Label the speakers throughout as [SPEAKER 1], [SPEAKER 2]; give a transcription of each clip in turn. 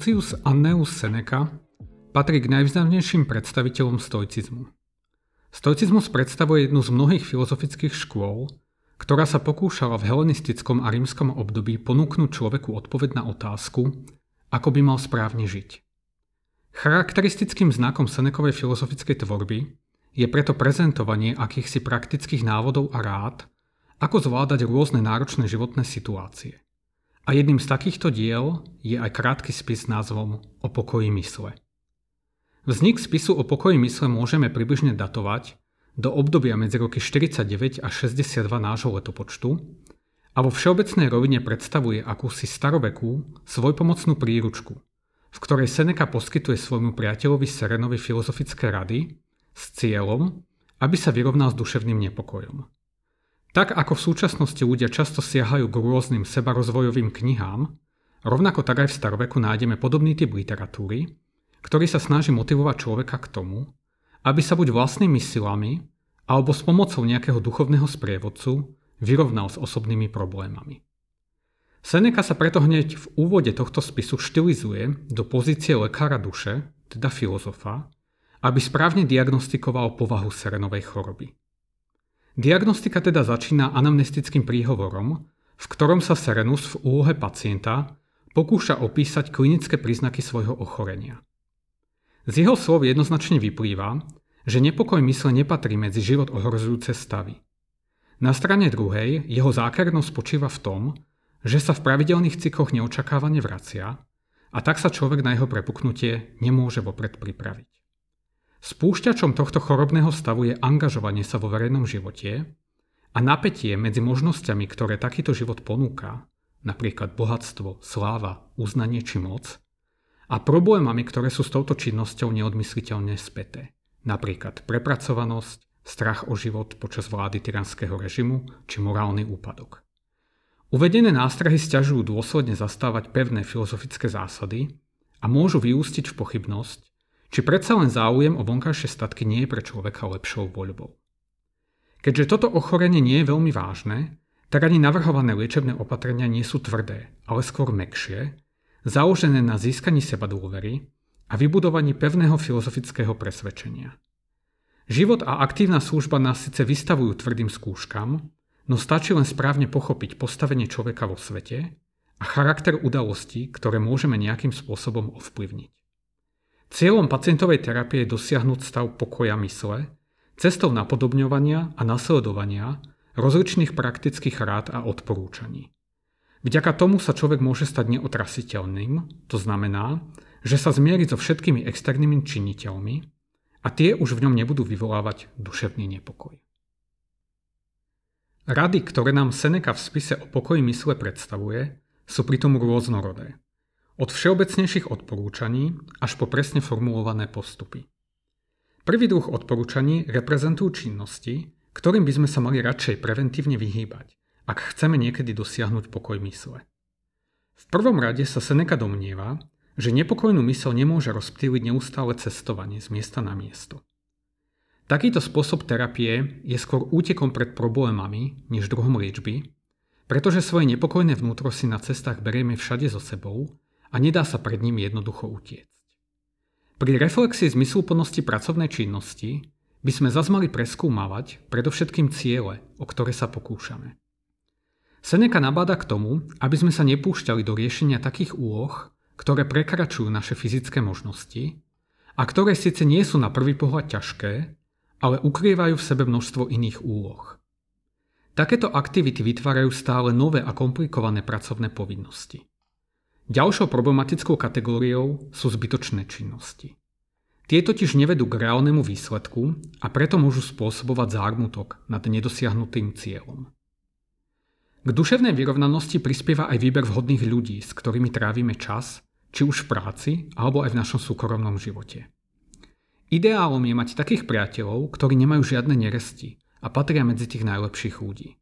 [SPEAKER 1] Lucius Anneus Seneca patrí k najvýznamnejším predstaviteľom stoicizmu. Stoicizmus predstavuje jednu z mnohých filozofických škôl, ktorá sa pokúšala v helenistickom a rímskom období ponúknuť človeku odpoveď na otázku, ako by mal správne žiť. Charakteristickým znakom Senekovej filozofickej tvorby je preto prezentovanie akýchsi praktických návodov a rád, ako zvládať rôzne náročné životné situácie – a jedným z takýchto diel je aj krátky spis s názvom O pokoji mysle. Vznik spisu o pokoji mysle môžeme približne datovať do obdobia medzi roky 49 a 62 nášho letopočtu a vo všeobecnej rovine predstavuje akúsi starovekú svojpomocnú príručku, v ktorej Seneca poskytuje svojmu priateľovi Serenovi filozofické rady s cieľom, aby sa vyrovnal s duševným nepokojom. Tak ako v súčasnosti ľudia často siahajú k rôznym sebarozvojovým knihám, rovnako tak aj v staroveku nájdeme podobný typ literatúry, ktorý sa snaží motivovať človeka k tomu, aby sa buď vlastnými silami alebo s pomocou nejakého duchovného sprievodcu vyrovnal s osobnými problémami. Seneca sa preto hneď v úvode tohto spisu štilizuje do pozície lekára duše, teda filozofa, aby správne diagnostikoval povahu serenovej choroby. Diagnostika teda začína anamnestickým príhovorom, v ktorom sa Serenus v úlohe pacienta pokúša opísať klinické príznaky svojho ochorenia. Z jeho slov jednoznačne vyplýva, že nepokoj mysle nepatrí medzi život ohrozujúce stavy. Na strane druhej jeho zákernosť spočíva v tom, že sa v pravidelných cykloch neočakávane vracia a tak sa človek na jeho prepuknutie nemôže vopred pripraviť. Spúšťačom tohto chorobného stavu je angažovanie sa vo verejnom živote a napätie medzi možnosťami, ktoré takýto život ponúka, napríklad bohatstvo, sláva, uznanie či moc, a problémami, ktoré sú s touto činnosťou neodmysliteľne späté, napríklad prepracovanosť, strach o život počas vlády tyranského režimu či morálny úpadok. Uvedené nástrahy stiažujú dôsledne zastávať pevné filozofické zásady a môžu vyústiť v pochybnosť, či predsa len záujem o vonkajšie statky nie je pre človeka lepšou voľbou. Keďže toto ochorenie nie je veľmi vážne, tak ani navrhované liečebné opatrenia nie sú tvrdé, ale skôr mekšie, založené na získaní seba dôvery a vybudovaní pevného filozofického presvedčenia. Život a aktívna služba nás síce vystavujú tvrdým skúškam, no stačí len správne pochopiť postavenie človeka vo svete a charakter udalostí, ktoré môžeme nejakým spôsobom ovplyvniť. Cieľom pacientovej terapie je dosiahnuť stav pokoja mysle, cestou napodobňovania a nasledovania rozličných praktických rád a odporúčaní. Vďaka tomu sa človek môže stať neotrasiteľným, to znamená, že sa zmieri so všetkými externými činiteľmi a tie už v ňom nebudú vyvolávať duševný nepokoj. Rady, ktoré nám Seneca v spise o pokoji mysle predstavuje, sú pritom rôznorodé. Od všeobecnejších odporúčaní až po presne formulované postupy. Prvý druh odporúčaní reprezentujú činnosti, ktorým by sme sa mali radšej preventívne vyhýbať, ak chceme niekedy dosiahnuť pokoj mysle. V prvom rade sa Seneca domnieva, že nepokojnú mysel nemôže rozptýliť neustále cestovanie z miesta na miesto. Takýto spôsob terapie je skôr útekom pred problémami než druhom liečby, pretože svoje nepokojné vnútro si na cestách berieme všade so sebou a nedá sa pred ním jednoducho utiecť. Pri reflexii zmysluplnosti pracovnej činnosti by sme zas mali preskúmavať predovšetkým ciele, o ktoré sa pokúšame. Seneca nabáda k tomu, aby sme sa nepúšťali do riešenia takých úloh, ktoré prekračujú naše fyzické možnosti a ktoré síce nie sú na prvý pohľad ťažké, ale ukrývajú v sebe množstvo iných úloh. Takéto aktivity vytvárajú stále nové a komplikované pracovné povinnosti. Ďalšou problematickou kategóriou sú zbytočné činnosti. Tie totiž nevedú k reálnemu výsledku a preto môžu spôsobovať zármutok nad nedosiahnutým cieľom. K duševnej vyrovnanosti prispieva aj výber vhodných ľudí, s ktorými trávime čas, či už v práci, alebo aj v našom súkromnom živote. Ideálom je mať takých priateľov, ktorí nemajú žiadne neresti a patria medzi tých najlepších ľudí.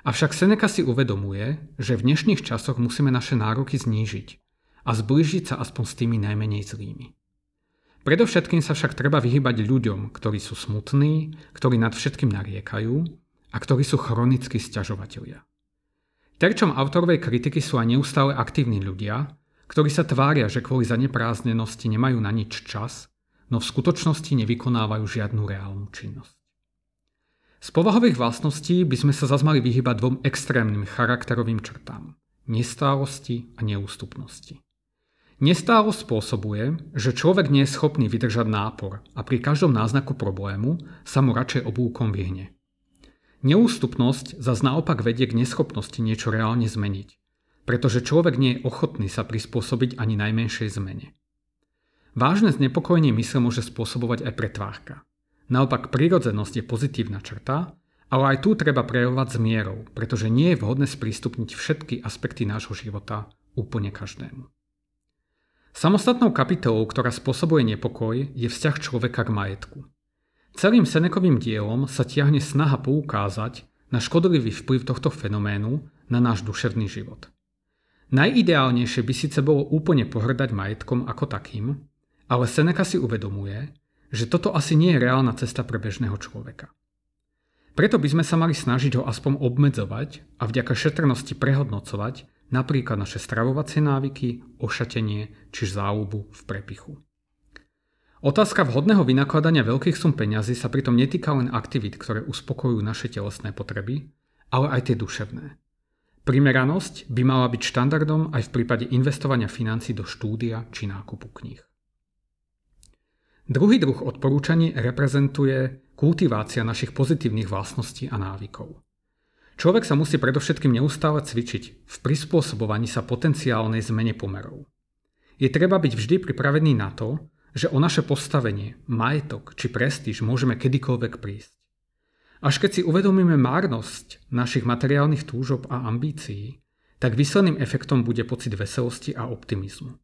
[SPEAKER 1] Avšak Seneca si uvedomuje, že v dnešných časoch musíme naše nároky znížiť a zblížiť sa aspoň s tými najmenej zlými. Predovšetkým sa však treba vyhybať ľuďom, ktorí sú smutní, ktorí nad všetkým nariekajú a ktorí sú chronickí sťažovatelia. Terčom autorovej kritiky sú aj neustále aktívni ľudia, ktorí sa tvária, že kvôli zanepráznenosti nemajú na nič čas, no v skutočnosti nevykonávajú žiadnu reálnu činnosť. Z povahových vlastností by sme sa zase mali vyhybať dvom extrémnym charakterovým črtám – nestálosti a neústupnosti. Nestálo spôsobuje, že človek nie je schopný vydržať nápor a pri každom náznaku problému sa mu radšej obúkom vyhne. Neústupnosť zase naopak vedie k neschopnosti niečo reálne zmeniť, pretože človek nie je ochotný sa prispôsobiť ani najmenšej zmene. Vážne znepokojenie mysle môže spôsobovať aj pretvárka – Naopak prírodzenosť je pozitívna črta, ale aj tu treba prejavovať s mierou, pretože nie je vhodné sprístupniť všetky aspekty nášho života úplne každému. Samostatnou kapitolou, ktorá spôsobuje nepokoj, je vzťah človeka k majetku. Celým Senekovým dielom sa tiahne snaha poukázať na škodlivý vplyv tohto fenoménu na náš duševný život. Najideálnejšie by síce bolo úplne pohrdať majetkom ako takým, ale Seneca si uvedomuje, že toto asi nie je reálna cesta pre bežného človeka. Preto by sme sa mali snažiť ho aspoň obmedzovať a vďaka šetrnosti prehodnocovať napríklad naše stravovacie návyky, ošatenie či záľubu v prepichu. Otázka vhodného vynakladania veľkých sum peňazí sa pritom netýka len aktivít, ktoré uspokojujú naše telesné potreby, ale aj tie duševné. Primeranosť by mala byť štandardom aj v prípade investovania financí do štúdia či nákupu kníh. Druhý druh odporúčaní reprezentuje kultivácia našich pozitívnych vlastností a návykov. Človek sa musí predovšetkým neustále cvičiť v prispôsobovaní sa potenciálnej zmene pomerov. Je treba byť vždy pripravený na to, že o naše postavenie, majetok či prestíž môžeme kedykoľvek prísť. Až keď si uvedomíme márnosť našich materiálnych túžob a ambícií, tak výsledným efektom bude pocit veselosti a optimizmu.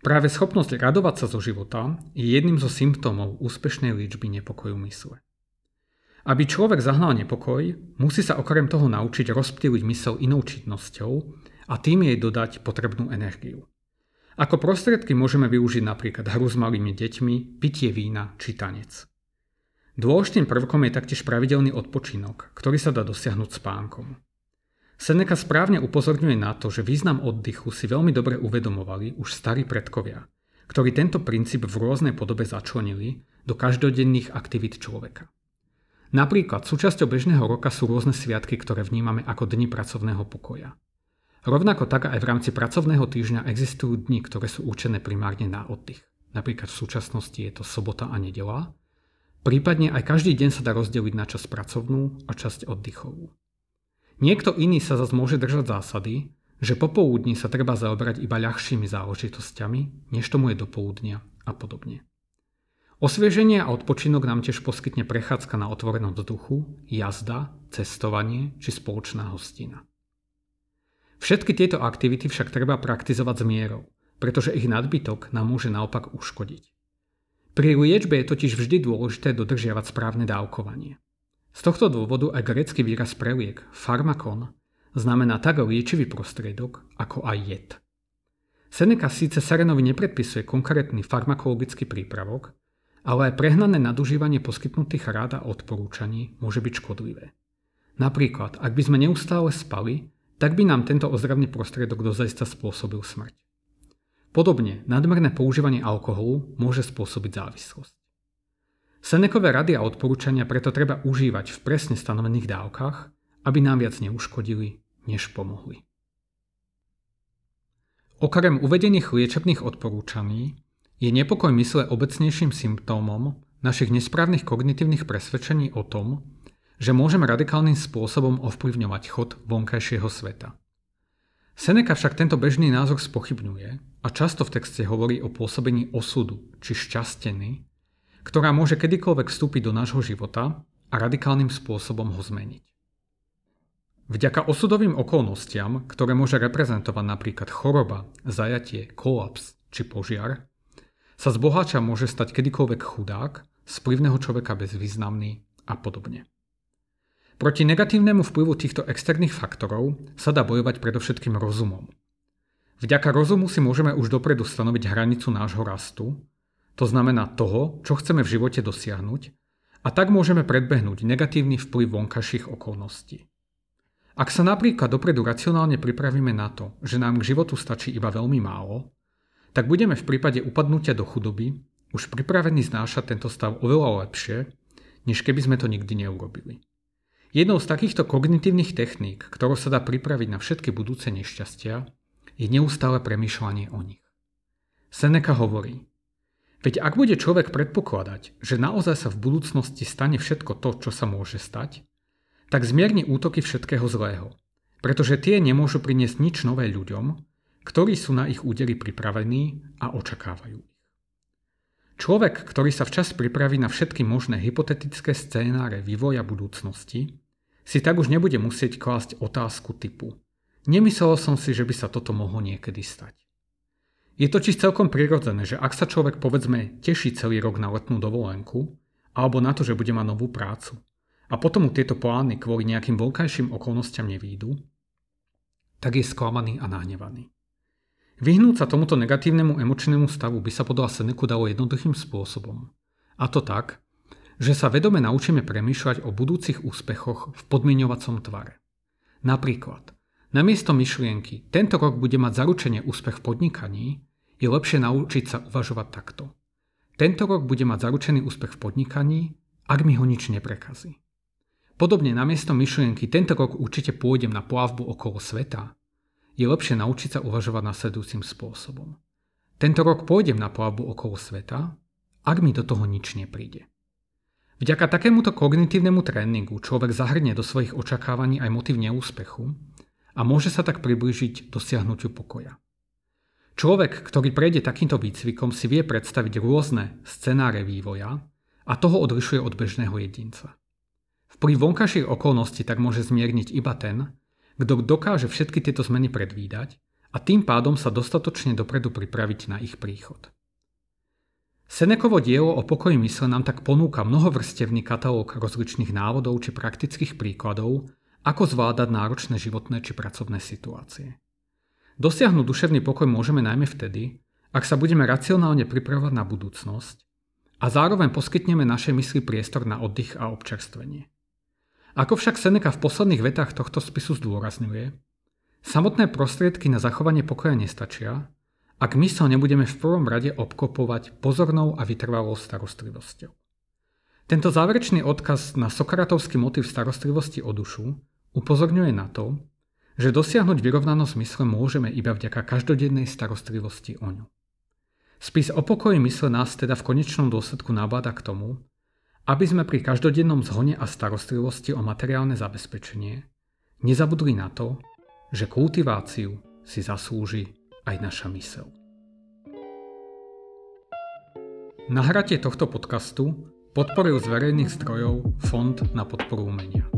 [SPEAKER 1] Práve schopnosť radovať sa zo života je jedným zo symptómov úspešnej liečby nepokoju mysle. Aby človek zahnal nepokoj, musí sa okrem toho naučiť rozptýliť mysel inou činnosťou a tým jej dodať potrebnú energiu. Ako prostriedky môžeme využiť napríklad hru s malými deťmi, pitie vína či tanec. Dôležitým prvkom je taktiež pravidelný odpočinok, ktorý sa dá dosiahnuť spánkom. Seneca správne upozorňuje na to, že význam oddychu si veľmi dobre uvedomovali už starí predkovia, ktorí tento princíp v rôznej podobe začlenili do každodenných aktivít človeka. Napríklad súčasťou bežného roka sú rôzne sviatky, ktoré vnímame ako dni pracovného pokoja. Rovnako tak aj v rámci pracovného týždňa existujú dni, ktoré sú určené primárne na oddych. Napríklad v súčasnosti je to sobota a nedela. Prípadne aj každý deň sa dá rozdeliť na časť pracovnú a časť oddychovú. Niekto iný sa zase môže držať zásady, že popoludní sa treba zaoberať iba ľahšími záležitosťami, než tomu je do poludnia a podobne. Osvieženie a odpočinok nám tiež poskytne prechádzka na otvorenom vzduchu, jazda, cestovanie či spoločná hostina. Všetky tieto aktivity však treba praktizovať s mierou, pretože ich nadbytok nám môže naopak uškodiť. Pri liečbe je totiž vždy dôležité dodržiavať správne dávkovanie. Z tohto dôvodu aj grecký výraz pre farmakon znamená tak liečivý prostriedok ako aj jed. Seneca síce Serenovi nepredpisuje konkrétny farmakologický prípravok, ale aj prehnané nadužívanie poskytnutých rád a odporúčaní môže byť škodlivé. Napríklad, ak by sme neustále spali, tak by nám tento ozdravný prostriedok dozajsta spôsobil smrť. Podobne, nadmerné používanie alkoholu môže spôsobiť závislosť. Senekové rady a odporúčania preto treba užívať v presne stanovených dávkach, aby nám viac neuškodili, než pomohli. Okrem uvedených liečebných odporúčaní je nepokoj mysle obecnejším symptómom našich nesprávnych kognitívnych presvedčení o tom, že môžeme radikálnym spôsobom ovplyvňovať chod vonkajšieho sveta. Seneca však tento bežný názor spochybňuje a často v texte hovorí o pôsobení osudu či šťasteny ktorá môže kedykoľvek vstúpiť do nášho života a radikálnym spôsobom ho zmeniť. Vďaka osudovým okolnostiam, ktoré môže reprezentovať napríklad choroba, zajatie, kolaps či požiar, sa z boháča môže stať kedykoľvek chudák, z vplyvného človeka bezvýznamný a podobne. Proti negatívnemu vplyvu týchto externých faktorov sa dá bojovať predovšetkým rozumom. Vďaka rozumu si môžeme už dopredu stanoviť hranicu nášho rastu to znamená toho, čo chceme v živote dosiahnuť, a tak môžeme predbehnúť negatívny vplyv vonkajších okolností. Ak sa napríklad dopredu racionálne pripravíme na to, že nám k životu stačí iba veľmi málo, tak budeme v prípade upadnutia do chudoby už pripravení znášať tento stav oveľa lepšie, než keby sme to nikdy neurobili. Jednou z takýchto kognitívnych techník, ktorou sa dá pripraviť na všetky budúce nešťastia, je neustále premýšľanie o nich. Seneca hovorí, veď ak bude človek predpokladať, že naozaj sa v budúcnosti stane všetko to, čo sa môže stať, tak zmierni útoky všetkého zlého, pretože tie nemôžu priniesť nič nové ľuďom, ktorí sú na ich údery pripravení a očakávajú ich. Človek, ktorý sa včas pripraví na všetky možné hypotetické scénáre vývoja budúcnosti, si tak už nebude musieť klásť otázku typu Nemyslel som si, že by sa toto mohlo niekedy stať. Je totiž celkom prirodzené, že ak sa človek povedzme teší celý rok na letnú dovolenku, alebo na to, že bude mať novú prácu, a potom mu tieto plány kvôli nejakým voľkajším okolnostiam nevídu, tak je sklamaný a nahnevaný. Vyhnúť sa tomuto negatívnemu emočnému stavu by sa podľa Seneku dalo jednoduchým spôsobom. A to tak, že sa vedome naučíme premýšľať o budúcich úspechoch v podmienovacom tvare. Napríklad, namiesto myšlienky tento rok bude mať zaručenie úspech v podnikaní, je lepšie naučiť sa uvažovať takto. Tento rok bude mať zaručený úspech v podnikaní, ak mi ho nič neprekazí. Podobne namiesto myšlienky tento rok určite pôjdem na plavbu okolo sveta, je lepšie naučiť sa uvažovať nasledujúcim spôsobom. Tento rok pôjdem na plavbu okolo sveta, ak mi do toho nič nepríde. Vďaka takémuto kognitívnemu tréningu človek zahrnie do svojich očakávaní aj motiv neúspechu a môže sa tak priblížiť dosiahnutiu pokoja. Človek, ktorý prejde takýmto výcvikom, si vie predstaviť rôzne scenáre vývoja a toho odlišuje od bežného jedinca. Vplyv vonkajších okolností tak môže zmierniť iba ten, kto dokáže všetky tieto zmeny predvídať a tým pádom sa dostatočne dopredu pripraviť na ich príchod. Senekovo dielo o pokoji mysle nám tak ponúka mnohovrstevný katalóg rozličných návodov či praktických príkladov, ako zvládať náročné životné či pracovné situácie. Dosiahnuť duševný pokoj môžeme najmä vtedy, ak sa budeme racionálne pripravovať na budúcnosť a zároveň poskytneme našej mysli priestor na oddych a občerstvenie. Ako však Seneca v posledných vetách tohto spisu zdôrazňuje, samotné prostriedky na zachovanie pokoja nestačia, ak mysel nebudeme v prvom rade obkopovať pozornou a vytrvalou starostlivosťou. Tento záverečný odkaz na sokratovský motiv starostlivosti o dušu upozorňuje na to, že dosiahnuť vyrovnanosť mysle môžeme iba vďaka každodennej starostlivosti o ňu. Spis o pokoji mysle nás teda v konečnom dôsledku nabáda k tomu, aby sme pri každodennom zhone a starostlivosti o materiálne zabezpečenie nezabudli na to, že kultiváciu si zaslúži aj naša mysel. Nahratie tohto podcastu podporil z verejných zdrojov Fond na podporu umenia.